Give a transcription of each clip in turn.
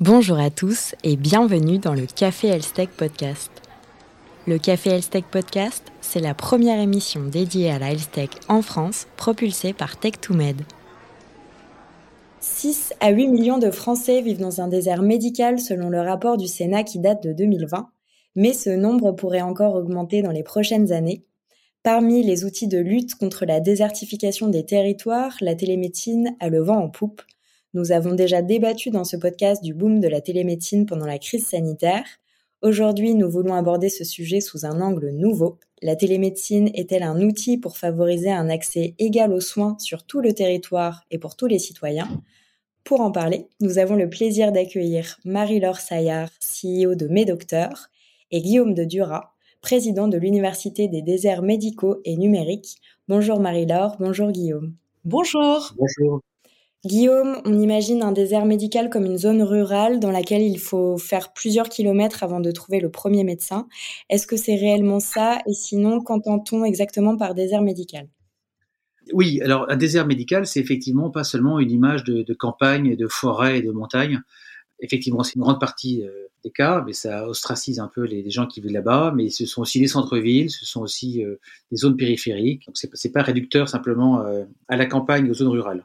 Bonjour à tous et bienvenue dans le Café Elstech Podcast. Le Café Elstech Podcast, c'est la première émission dédiée à la Elstech en France, propulsée par Tech2Med. 6 à 8 millions de Français vivent dans un désert médical selon le rapport du Sénat qui date de 2020, mais ce nombre pourrait encore augmenter dans les prochaines années. Parmi les outils de lutte contre la désertification des territoires, la télémédecine a le vent en poupe. Nous avons déjà débattu dans ce podcast du boom de la télémédecine pendant la crise sanitaire. Aujourd'hui, nous voulons aborder ce sujet sous un angle nouveau. La télémédecine est-elle un outil pour favoriser un accès égal aux soins sur tout le territoire et pour tous les citoyens? Pour en parler, nous avons le plaisir d'accueillir Marie-Laure Saillard, CEO de Médocteur, et Guillaume de Dura, président de l'Université des déserts médicaux et numériques. Bonjour Marie-Laure, bonjour Guillaume. Bonjour. Bonjour. Guillaume, on imagine un désert médical comme une zone rurale dans laquelle il faut faire plusieurs kilomètres avant de trouver le premier médecin. Est-ce que c'est réellement ça? Et sinon, qu'entend-on exactement par désert médical? Oui, alors un désert médical, c'est effectivement pas seulement une image de, campagne, de forêt et de montagne. Effectivement, c'est une grande partie euh, des cas, mais ça ostracise un peu les, gens qui vivent là-bas. Mais ce sont aussi les centres-villes, ce sont aussi euh, des zones périphériques. Donc c'est pas réducteur simplement euh, à la campagne, aux zones rurales.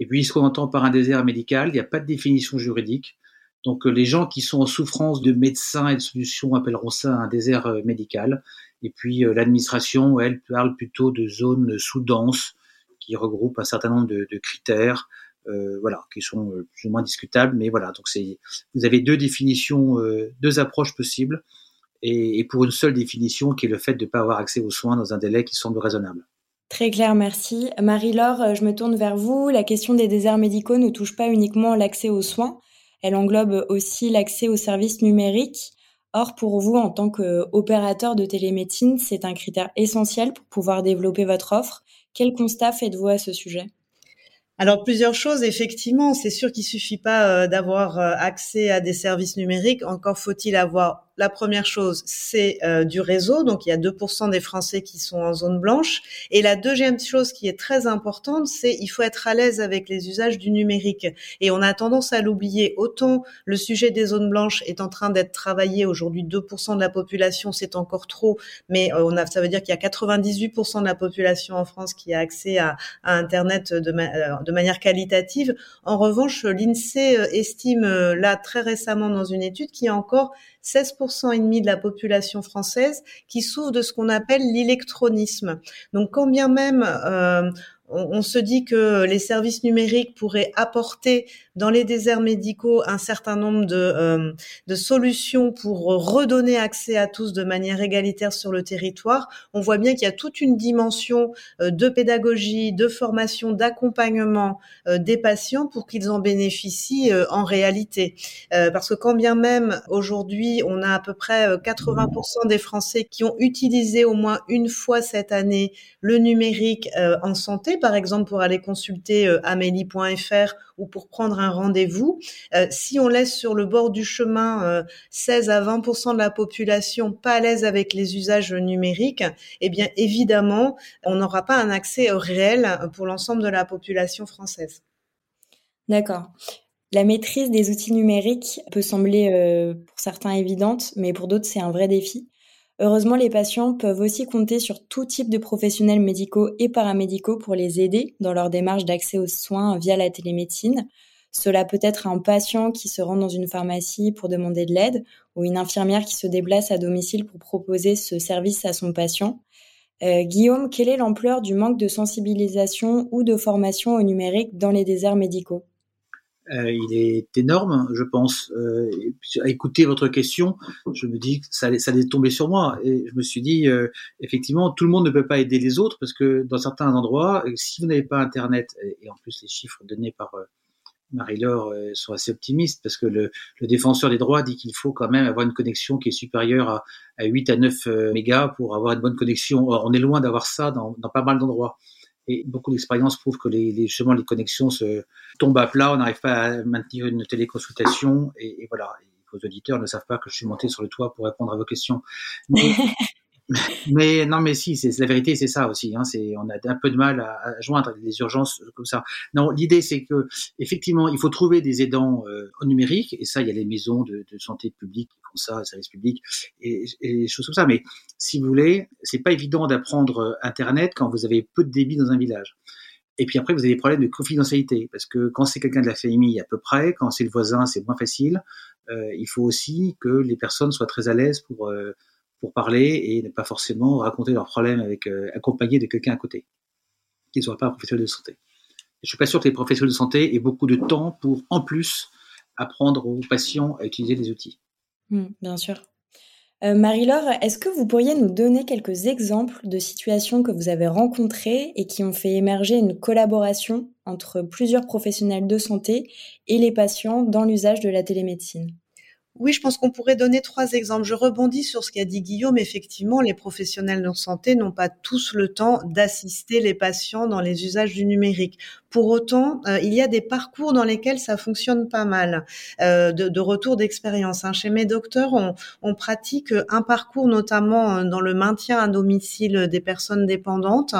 Et puis, ce qu'on entend par un désert médical, il n'y a pas de définition juridique. Donc, euh, les gens qui sont en souffrance de médecins et de solutions appelleront ça un désert euh, médical. Et puis, euh, l'administration, elle, parle plutôt de zones sous-denses qui regroupent un certain nombre de, critères, voilà, qui sont plus ou moins discutables. Mais voilà, donc c'est, vous avez deux définitions, deux approches possibles, et, et, pour une seule définition qui est le fait de ne pas avoir accès aux soins dans un délai qui semble raisonnable. Très clair, merci. Marie-Laure, euh, je me tourne vers vous. La question des déserts médicaux ne touche pas uniquement l'accès aux soins, elle englobe aussi l'accès aux services numériques. Or, pour vous, en tant qu'opérateur de télémédecine, c'est un critère essentiel pour pouvoir développer votre offre. Quel constat faites-vous à ce sujet? Alors plusieurs choses, effectivement, c'est sûr qu'il suffit pas euh, d'avoir euh, accès à des services numériques, encore faut-il avoir la première chose, c'est euh, du réseau. Donc, il y a 2% des Français qui sont en zone blanche. Et la deuxième chose qui est très importante, c'est il faut être à l'aise avec les usages du numérique. Et on a tendance à l'oublier. Autant le sujet des zones blanches est en train d'être travaillé. Aujourd'hui, 2% de la population, c'est encore trop. Mais euh, on a, ça veut dire qu'il y a 98% de la population en France qui a accès à, Internet de, euh, de manière qualitative. En revanche, l'INSEE estime là très récemment dans une étude qu'il y a encore 16% et demi de la population française qui souffre de ce qu'on appelle l'électronisme. Donc, quand bien même euh, on, se dit que les services numériques pourraient apporter dans les déserts médicaux un certain nombre de, euh, de solutions pour redonner accès à tous de manière égalitaire sur le territoire. On voit bien qu'il y a toute une dimension euh, de pédagogie, de formation, d'accompagnement euh, des patients pour qu'ils en bénéficient en réalité. parce que quand bien même aujourd'hui on a à peu près 80% des Français qui ont utilisé au moins une fois cette année le numérique en santé, par exemple pour aller consulter amélie.fr ou pour prendre un rendez-vous. Euh, si on laisse sur le bord du chemin 16 euh, à 20% de la population pas à l'aise avec les usages numériques, eh bien évidemment, on n'aura pas un accès réel pour l'ensemble de la population française. D'accord. La maîtrise des outils numériques peut sembler euh, pour certains évidente, mais pour d'autres c'est un vrai défi. Heureusement, les patients peuvent aussi compter sur tout type de professionnels médicaux et paramédicaux pour les aider dans leur démarche d'accès aux soins via la télémédecine. Cela peut être un patient qui se rend dans une pharmacie pour demander de l'aide ou une infirmière qui se déplace à domicile pour proposer ce service à son patient. Euh, Guillaume, quelle est l'ampleur du manque de sensibilisation ou de formation au numérique dans les déserts médicaux? Euh, il est énorme, je pense. Euh, à écouter votre question, je me dis que ça allait, ça allait tomber sur moi. Et je me suis dit, euh, effectivement, tout le monde ne peut pas aider les autres parce que dans certains endroits, si vous n'avez pas Internet, et, en plus les chiffres donnés par euh, Marie-Laure euh, sont assez optimistes parce que le, le défenseur des droits dit qu'il faut quand même avoir une connexion qui est supérieure à, à 8 à 9 mégas pour avoir une bonne connexion. Or, on est loin d'avoir ça dans, dans pas mal d'endroits. Et beaucoup d'expériences prouvent que les, les, justement les connexions se tombent à plat, on n'arrive pas à maintenir une téléconsultation. Et, et voilà, vos auditeurs ne savent pas que je suis monté sur le toit pour répondre à vos questions. Mais mais non, mais si, c'est la vérité, c'est ça aussi. Hein, c'est on a un peu de mal à, joindre des urgences comme ça. Non, l'idée c'est que effectivement, il faut trouver des aidants euh, au numérique, et ça, il y a les maisons de, de santé publique qui font ça, les services publics et, et choses comme ça. Mais si vous voulez, c'est pas évident d'apprendre euh, Internet quand vous avez peu de débit dans un village. Et puis après, vous avez des problèmes de confidentialité, parce que quand c'est quelqu'un de la famille, à peu près, quand c'est le voisin, c'est moins facile. Euh, il faut aussi que les personnes soient très à l'aise pour euh, pour parler et ne pas forcément raconter leurs problèmes avec euh, accompagné de quelqu'un à côté, qui ne soit pas un professionnel de santé. Je suis pas sûr que les professionnels de santé aient beaucoup de temps pour, en plus, apprendre aux patients à utiliser les outils. Mmh, bien sûr. Euh, Marie-Laure, est-ce que vous pourriez nous donner quelques exemples de situations que vous avez rencontrées et qui ont fait émerger une collaboration entre plusieurs professionnels de santé et les patients dans l'usage de la télémédecine? Oui, je pense qu'on pourrait donner trois exemples. Je rebondis sur ce qu'a dit Guillaume. Effectivement, les professionnels de santé n'ont pas tous le temps d'assister les patients dans les usages du numérique. Pour autant, euh, il y a des parcours dans lesquels ça fonctionne pas mal, euh, de, retour d'expérience. Hein. Chez mes docteurs, on, pratique un parcours notamment euh, dans le maintien à domicile des personnes dépendantes.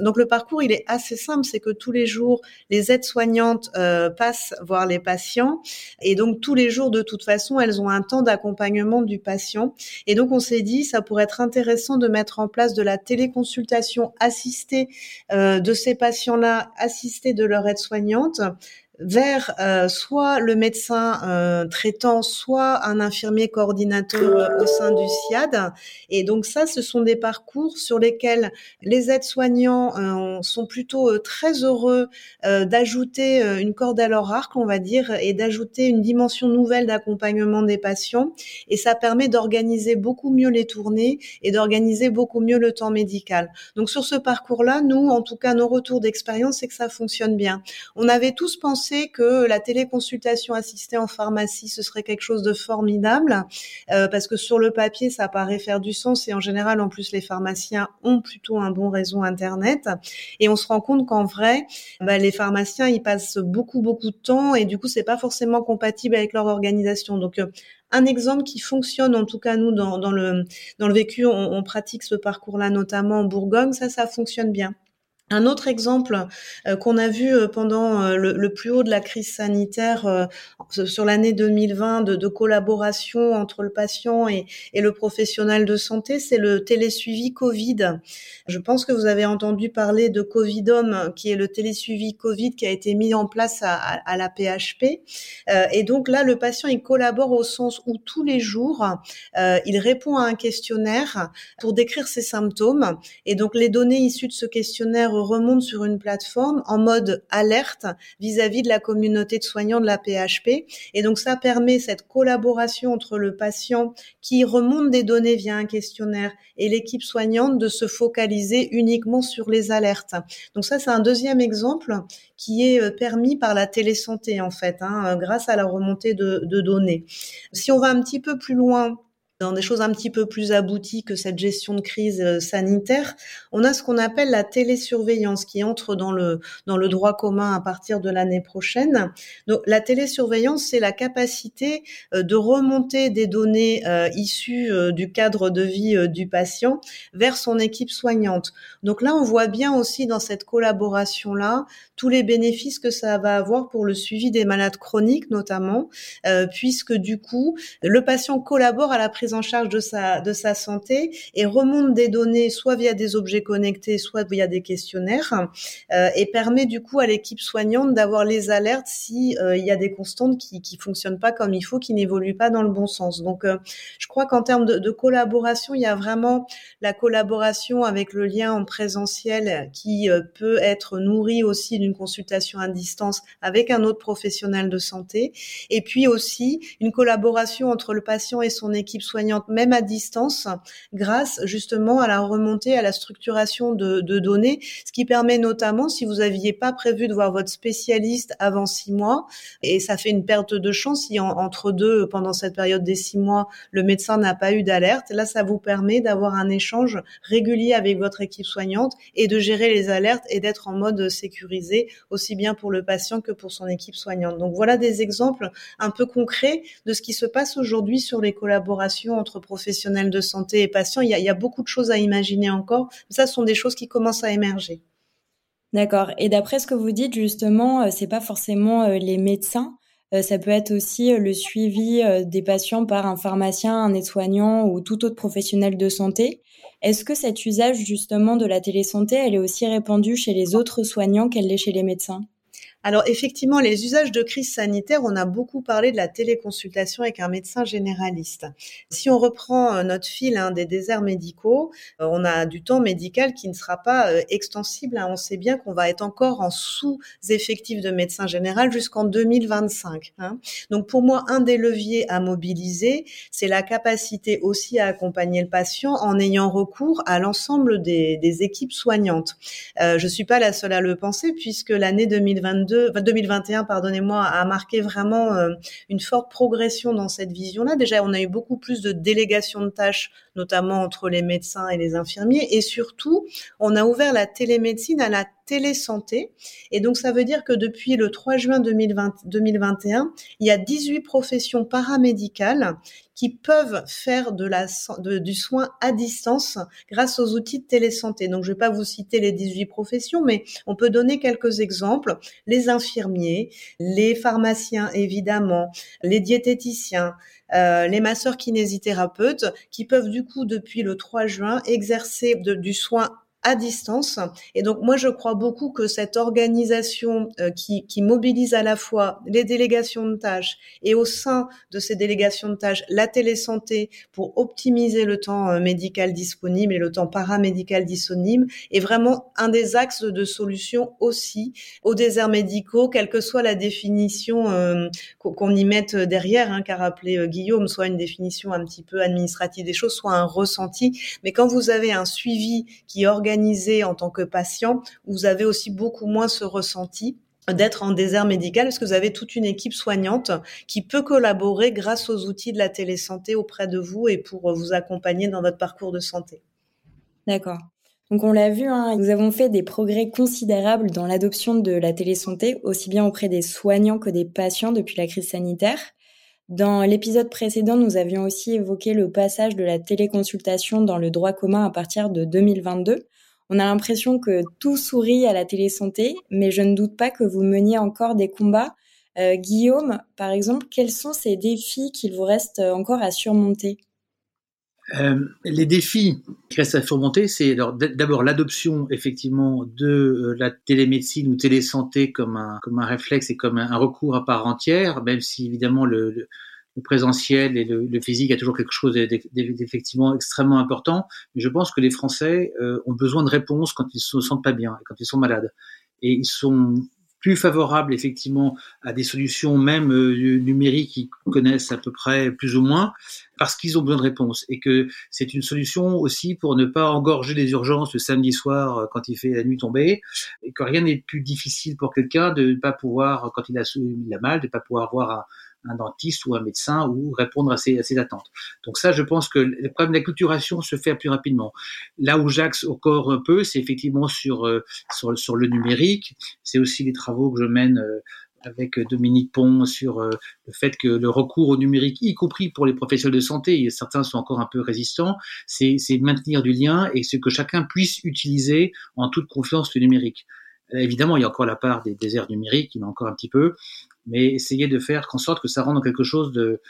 Donc le parcours, il est assez simple, c'est que tous les jours, les aides-soignantes passent voir les patients, et donc tous les jours, de toute façon, elles ont un temps d'accompagnement du patient. Et donc on s'est dit, ça pourrait être intéressant de mettre en place de la téléconsultation assistée euh, de ces patients-là, assistée de leur aide-soignante vers euh, soit le médecin euh, traitant, soit un infirmier coordinateur euh, au sein du SIAD. Et donc ça, ce sont des parcours sur lesquels les aides-soignants euh, sont plutôt euh, très heureux d'ajouter une corde à leur arc, on va dire, et d'ajouter une dimension nouvelle d'accompagnement des patients. Et ça permet d'organiser beaucoup mieux les tournées et d'organiser beaucoup mieux le temps médical. Donc sur ce parcours-là, nous, en tout cas, nos retours d'expérience, c'est que ça fonctionne bien. On avait tous pensé que la téléconsultation assistée en pharmacie, ce serait quelque chose de formidable, euh, parce que sur le papier, ça paraît faire du sens et en général, en plus, les pharmaciens ont plutôt un bon réseau Internet. Et on se rend compte qu'en vrai, bah, les pharmaciens, ils passent beaucoup, beaucoup de temps et du coup, c'est pas forcément compatible avec leur organisation. Donc, euh, un exemple qui fonctionne, en tout cas nous dans, dans le dans le vécu, on, on pratique ce parcours-là notamment en Bourgogne, ça ça fonctionne bien. Un autre exemple euh, qu'on a vu euh, pendant euh, le, plus haut de la crise sanitaire sur l'année 2020 de, collaboration entre le patient et, et le professionnel de santé, c'est le télésuivi Covid. Je pense que vous avez entendu parler de Covidom, qui est le télésuivi Covid qui a été mis en place à, à, la PHP. et donc là, le patient, il collabore au sens où tous les jours, il répond à un questionnaire pour décrire ses symptômes. Et donc les données issues de ce questionnaire remonte sur une plateforme en mode alerte vis-à-vis de la communauté de soignants de la PHP. Et donc ça permet cette collaboration entre le patient qui remonte des données via un questionnaire et l'équipe soignante de se focaliser uniquement sur les alertes. Donc ça, c'est un deuxième exemple qui est euh, permis par la télésanté en fait, hein, grâce à la remontée de, de données. Si on va un petit peu plus loin dans des choses un petit peu plus abouties que cette gestion de crise euh, sanitaire, on a ce qu'on appelle la télésurveillance qui entre dans le dans le droit commun à partir de l'année prochaine. Donc la télésurveillance, c'est la capacité euh, de remonter des données euh, issues du cadre de vie du patient vers son équipe soignante. Donc là, on voit bien aussi dans cette collaboration là tous les bénéfices que ça va avoir pour le suivi des malades chroniques notamment, puisque du coup, le patient collabore à la en charge de sa, de sa santé et remonte des données soit via des objets connectés, soit via des questionnaires euh, et permet du coup à l'équipe soignante d'avoir les alertes si euh, il y a des constantes qui qui fonctionnent pas comme il faut, qui n'évoluent pas dans le bon sens. Donc euh, je crois qu'en termes de, de, collaboration, il y a vraiment la collaboration avec le lien en présentiel qui euh, peut être nourri aussi d'une consultation à distance avec un autre professionnel de santé et puis aussi une collaboration entre le patient et son équipe soignante même à distance, grâce justement à la remontée, à la structuration de, données, ce qui permet notamment, si vous n'aviez pas prévu de voir votre spécialiste avant six mois, et ça fait une perte de chance si entre deux, pendant cette période des six mois, le médecin n'a pas eu d'alerte, là, ça vous permet d'avoir un échange régulier avec votre équipe soignante et de gérer les alertes et d'être en mode sécurisé, aussi bien pour le patient que pour son équipe soignante. Donc voilà des exemples un peu concrets de ce qui se passe aujourd'hui sur les collaborations entre professionnels de santé et patients. Il y a, il y a beaucoup de choses à imaginer encore. Ça, ce sont des choses qui commencent à émerger. D'accord. Et d'après ce que vous dites, justement, euh, c'est pas forcément euh, les médecins. Euh, ça peut être aussi le suivi des patients par un pharmacien, un aide-soignant ou tout autre professionnel de santé. Est-ce que cet usage justement de la télésanté, elle est aussi répandue chez les autres soignants qu'elle l'est chez les médecins? Alors effectivement, les usages de crise sanitaire, on a beaucoup parlé de la téléconsultation avec un médecin généraliste. Si on reprend euh, notre fil hein, des déserts médicaux, euh, on a du temps médical qui ne sera pas euh, extensible. Hein. On sait bien qu'on va être encore en sous-effectif de médecins général jusqu'en 2025. Hein. Donc pour moi, un des leviers à mobiliser, c'est la capacité aussi à accompagner le patient en ayant recours à l'ensemble des, équipes soignantes. Euh, je suis pas la seule à le penser puisque l'année 2022 2021, pardonnez-moi, a marqué vraiment euh, une forte progression dans cette vision-là. Déjà, on a eu beaucoup plus de délégations de tâches, notamment entre les médecins et les infirmiers, et surtout, on a ouvert la télémédecine à la télésanté. Et donc, ça veut dire que depuis le 3 juin 2020, 2021, il y a 18 professions paramédicales qui peuvent faire de la, du soin à distance grâce aux outils de télésanté. Donc, je ne vais pas vous citer les 18 professions, mais on peut donner quelques exemples. Les infirmiers, les pharmaciens, évidemment, les diététiciens, euh, les masseurs kinésithérapeutes qui peuvent du coup depuis le 3 juin exercer du soin à distance. Et donc moi je crois beaucoup que cette organisation euh, qui, mobilise à la fois les délégations de tâches et au sein de ces délégations de tâches la télésanté pour optimiser le temps euh, médical disponible et le temps paramédical disponible est vraiment un des axes de solution aussi aux déserts médicaux, quelle que soit la définition euh, qu'on y mette derrière, hein, qu'a rappelé Guillaume, soit une définition un petit peu administrative des choses, soit un ressenti. Mais quand vous avez un suivi qui organise en tant que patient, vous avez aussi beaucoup moins ce ressenti d'être en désert médical parce que vous avez toute une équipe soignante qui peut collaborer grâce aux outils de la télésanté auprès de vous et pour vous accompagner dans votre parcours de santé. D'accord. Donc on l'a vu, hein, nous avons fait des progrès considérables dans l'adoption de la télésanté, aussi bien auprès des soignants que des patients depuis la crise sanitaire. Dans l'épisode précédent, nous avions aussi évoqué le passage de la téléconsultation dans le droit commun à partir de 2022. On a l'impression que tout sourit à la télésanté, mais je ne doute pas que vous meniez encore des combats. Euh, Guillaume, par exemple, quels sont ces défis qu'il vous reste encore à surmonter? Euh, les défis qui restent à surmonter, c'est d'abord l'adoption effectivement de euh, la télémédecine ou télésanté comme un réflexe et comme un, recours à part entière, même si évidemment le présentiel et le, le, physique a toujours quelque chose d'effectivement extrêmement important. Mais je pense que les Français euh, ont besoin de réponses quand ils se sentent pas bien, quand ils sont malades. Et ils sont plus favorables effectivement à des solutions même euh, numériques qu'ils connaissent à peu près plus ou moins parce qu'ils ont besoin de réponses et que c'est une solution aussi pour ne pas engorger les urgences le samedi soir euh, quand il fait la nuit tombée et que rien n'est plus difficile pour quelqu'un de ne pas pouvoir quand il a, il a mal de ne pas pouvoir voir un, un dentiste ou un médecin ou répondre à ses, attentes. Donc ça, je pense que le problème de l'acculturation se fait plus rapidement. Là où j'axe encore un peu, c'est effectivement sur, euh, sur le numérique. C'est aussi les travaux que je mène euh, avec Dominique Pont sur euh, le fait que le recours au numérique, y compris pour les professionnels de santé, certains sont encore un peu résistants, c'est maintenir du lien et ce que chacun puisse utiliser en toute confiance le numérique. Évidemment, il y a encore la part des déserts numériques, il y en a encore un petit peu, mais essayer de faire en sorte que ça rende quelque chose de,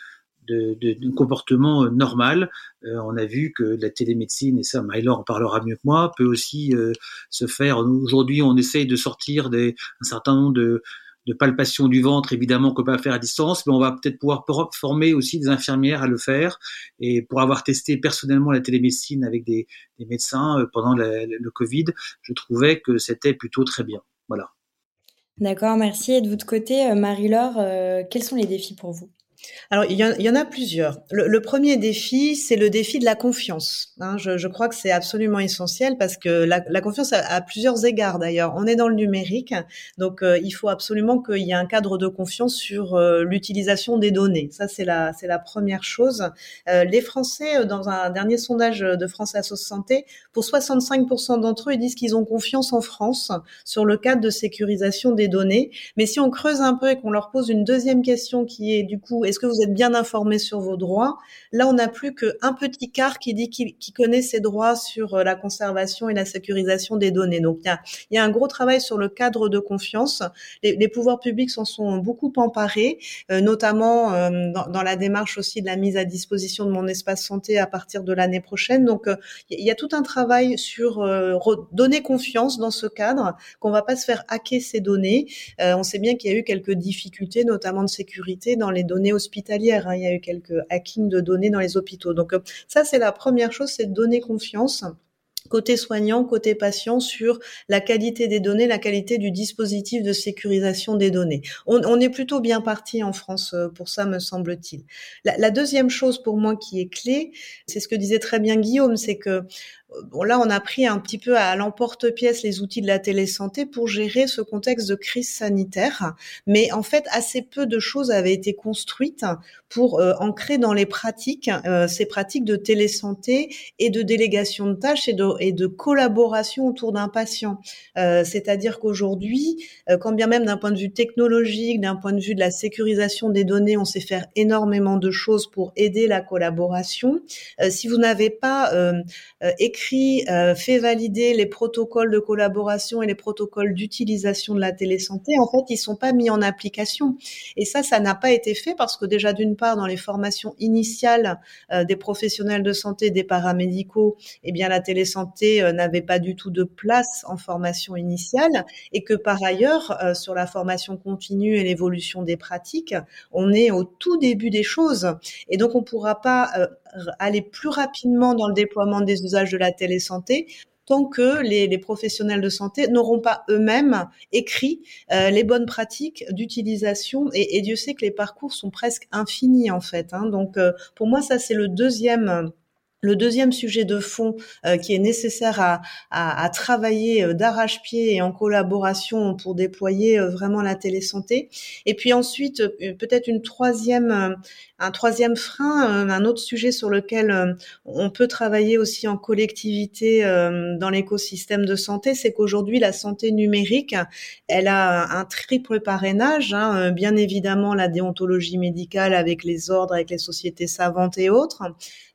de, de, comportement euh, normal. Euh, on a vu que la télémédecine, et ça Mylor en parlera mieux que moi, peut aussi euh, se faire. Aujourd'hui, on essaye de sortir des, un certain nombre de, de palpations du ventre, évidemment, qu'on peut pas faire à distance, mais on va peut-être pouvoir former aussi des infirmières à le faire. Et pour avoir testé personnellement la télémédecine avec des, des médecins pendant le Covid, je trouvais que c'était plutôt très bien. Voilà. D'accord, merci. Et de votre côté, euh, Marie-Laure, euh, quels sont les défis pour vous? Alors, il y, en, a plusieurs. Le, premier défi, c'est le défi de la confiance. Hein. je, crois que c'est absolument essentiel parce que la, confiance a, plusieurs égards d'ailleurs. On est dans le numérique, donc euh, il faut absolument qu'il y ait un cadre de confiance sur euh, l'utilisation des données. Ça, c'est la, première chose. Euh, les Français, dans un dernier sondage de France Assos Santé, pour 65% d'entre eux, ils disent qu'ils ont confiance en France sur le cadre de sécurisation des données. Mais si on creuse un peu et qu'on leur pose une deuxième question qui est du coup est-ce que vous êtes bien informé sur vos droits? Là, on n'a plus qu'un petit quart qui dit qu'il connaît ses droits sur euh, la conservation et la sécurisation des données. Donc, il y a, un gros travail sur le cadre de confiance. Les, pouvoirs publics s'en sont beaucoup emparés, euh, notamment euh, dans, dans, la démarche aussi de la mise à disposition de mon espace santé à partir de l'année prochaine. Donc, il y a tout un travail sur donner confiance dans ce cadre, qu'on va pas se faire hacker ces données. on sait bien qu'il y a eu quelques difficultés, notamment de sécurité, dans les données hospitalières. Hein. Il y a eu quelques hackings de données dans les hôpitaux. Donc ça, c'est la première chose, c'est de donner confiance côté soignant, côté patient, sur la qualité des données, la qualité du dispositif de sécurisation des données. On, est plutôt bien parti en France euh, pour ça, me semble-t-il. La, deuxième chose pour moi qui est clé, c'est ce que disait très bien Guillaume, c'est que bon, là, on a pris un petit peu à l'emporte-pièce les outils de la télésanté pour gérer ce contexte de crise sanitaire. Mais en fait, assez peu de choses avaient été construites pour euh, ancrer dans les pratiques euh, ces pratiques de télésanté et de délégation de tâches et de, collaboration autour d'un patient. Euh, C'est-à-dire qu'aujourd'hui, quand bien même d'un point de vue technologique, d'un point de vue de la sécurisation des données, on sait faire énormément de choses pour aider la collaboration. si vous n'avez pas écrit, fait valider les protocoles de collaboration et les protocoles d'utilisation de la télésanté, en fait, ils sont pas mis en application. Et ça, ça n'a pas été fait parce que déjà d'une part, dans les formations initiales euh, des professionnels de santé, des paramédicaux, eh bien la télésanté euh, n'avait pas du tout de place en formation initiale, et que par ailleurs, euh, sur la formation continue et l'évolution des pratiques, on est au tout début des choses, et donc on ne pourra pas aller plus rapidement dans le déploiement des usages de la télésanté tant que les, professionnels de santé n'auront pas eux-mêmes écrit euh, les bonnes pratiques d'utilisation. Et, et, Dieu sait que les parcours sont presque infinis en fait. Hein. Donc euh, pour moi, ça c'est le deuxième le deuxième sujet de fond euh, qui est nécessaire à, à, à travailler euh, d'arrache-pied et en collaboration pour déployer euh, vraiment la télésanté. Et puis ensuite, peut-être une troisième, un troisième frein, un autre sujet sur lequel on peut travailler aussi en collectivité dans l'écosystème de santé, c'est qu'aujourd'hui la santé numérique, elle a un triple parrainage, hein, bien évidemment la déontologie médicale avec les ordres, avec les sociétés savantes et autres,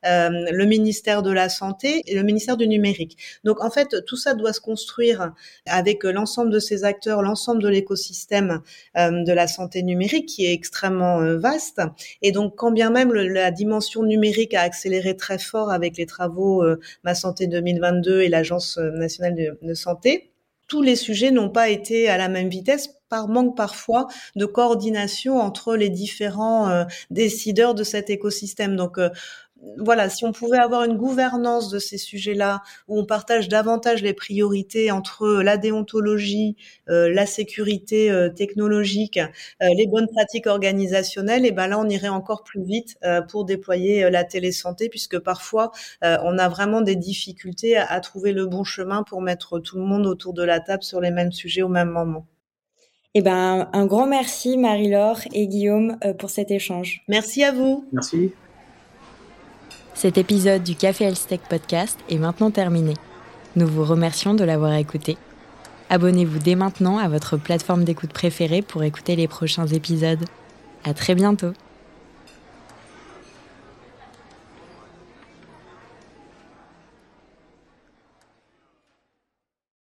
le ministère de la Santé et le ministère du Numérique. Donc en fait, tout ça doit se construire avec l'ensemble de ces acteurs, l'ensemble de l'écosystème euh, de la santé numérique qui est extrêmement euh, vaste. Et donc quand bien même la dimension numérique a accéléré très fort avec les travaux euh, Ma Santé 2022 et l'Agence nationale de, santé, tous les sujets n'ont pas été à la même vitesse par manque parfois de coordination entre les différents décideurs de cet écosystème. Donc voilà, si on pouvait avoir une gouvernance de ces sujets-là, où on partage davantage les priorités entre la déontologie, euh, la sécurité euh, technologique, euh, les bonnes pratiques organisationnelles, et ben là on irait encore plus vite pour déployer la télésanté, puisque parfois on a vraiment des difficultés à, trouver le bon chemin pour mettre tout le monde autour de la table sur les mêmes sujets au même moment. Eh ben, un grand merci Marie-Laure et Guillaume pour cet échange. Merci à vous. Merci. Cet épisode du Café Elstech Podcast est maintenant terminé. Nous vous remercions de l'avoir écouté. Abonnez-vous dès maintenant à votre plateforme d'écoute préférée pour écouter les prochains épisodes. À très bientôt!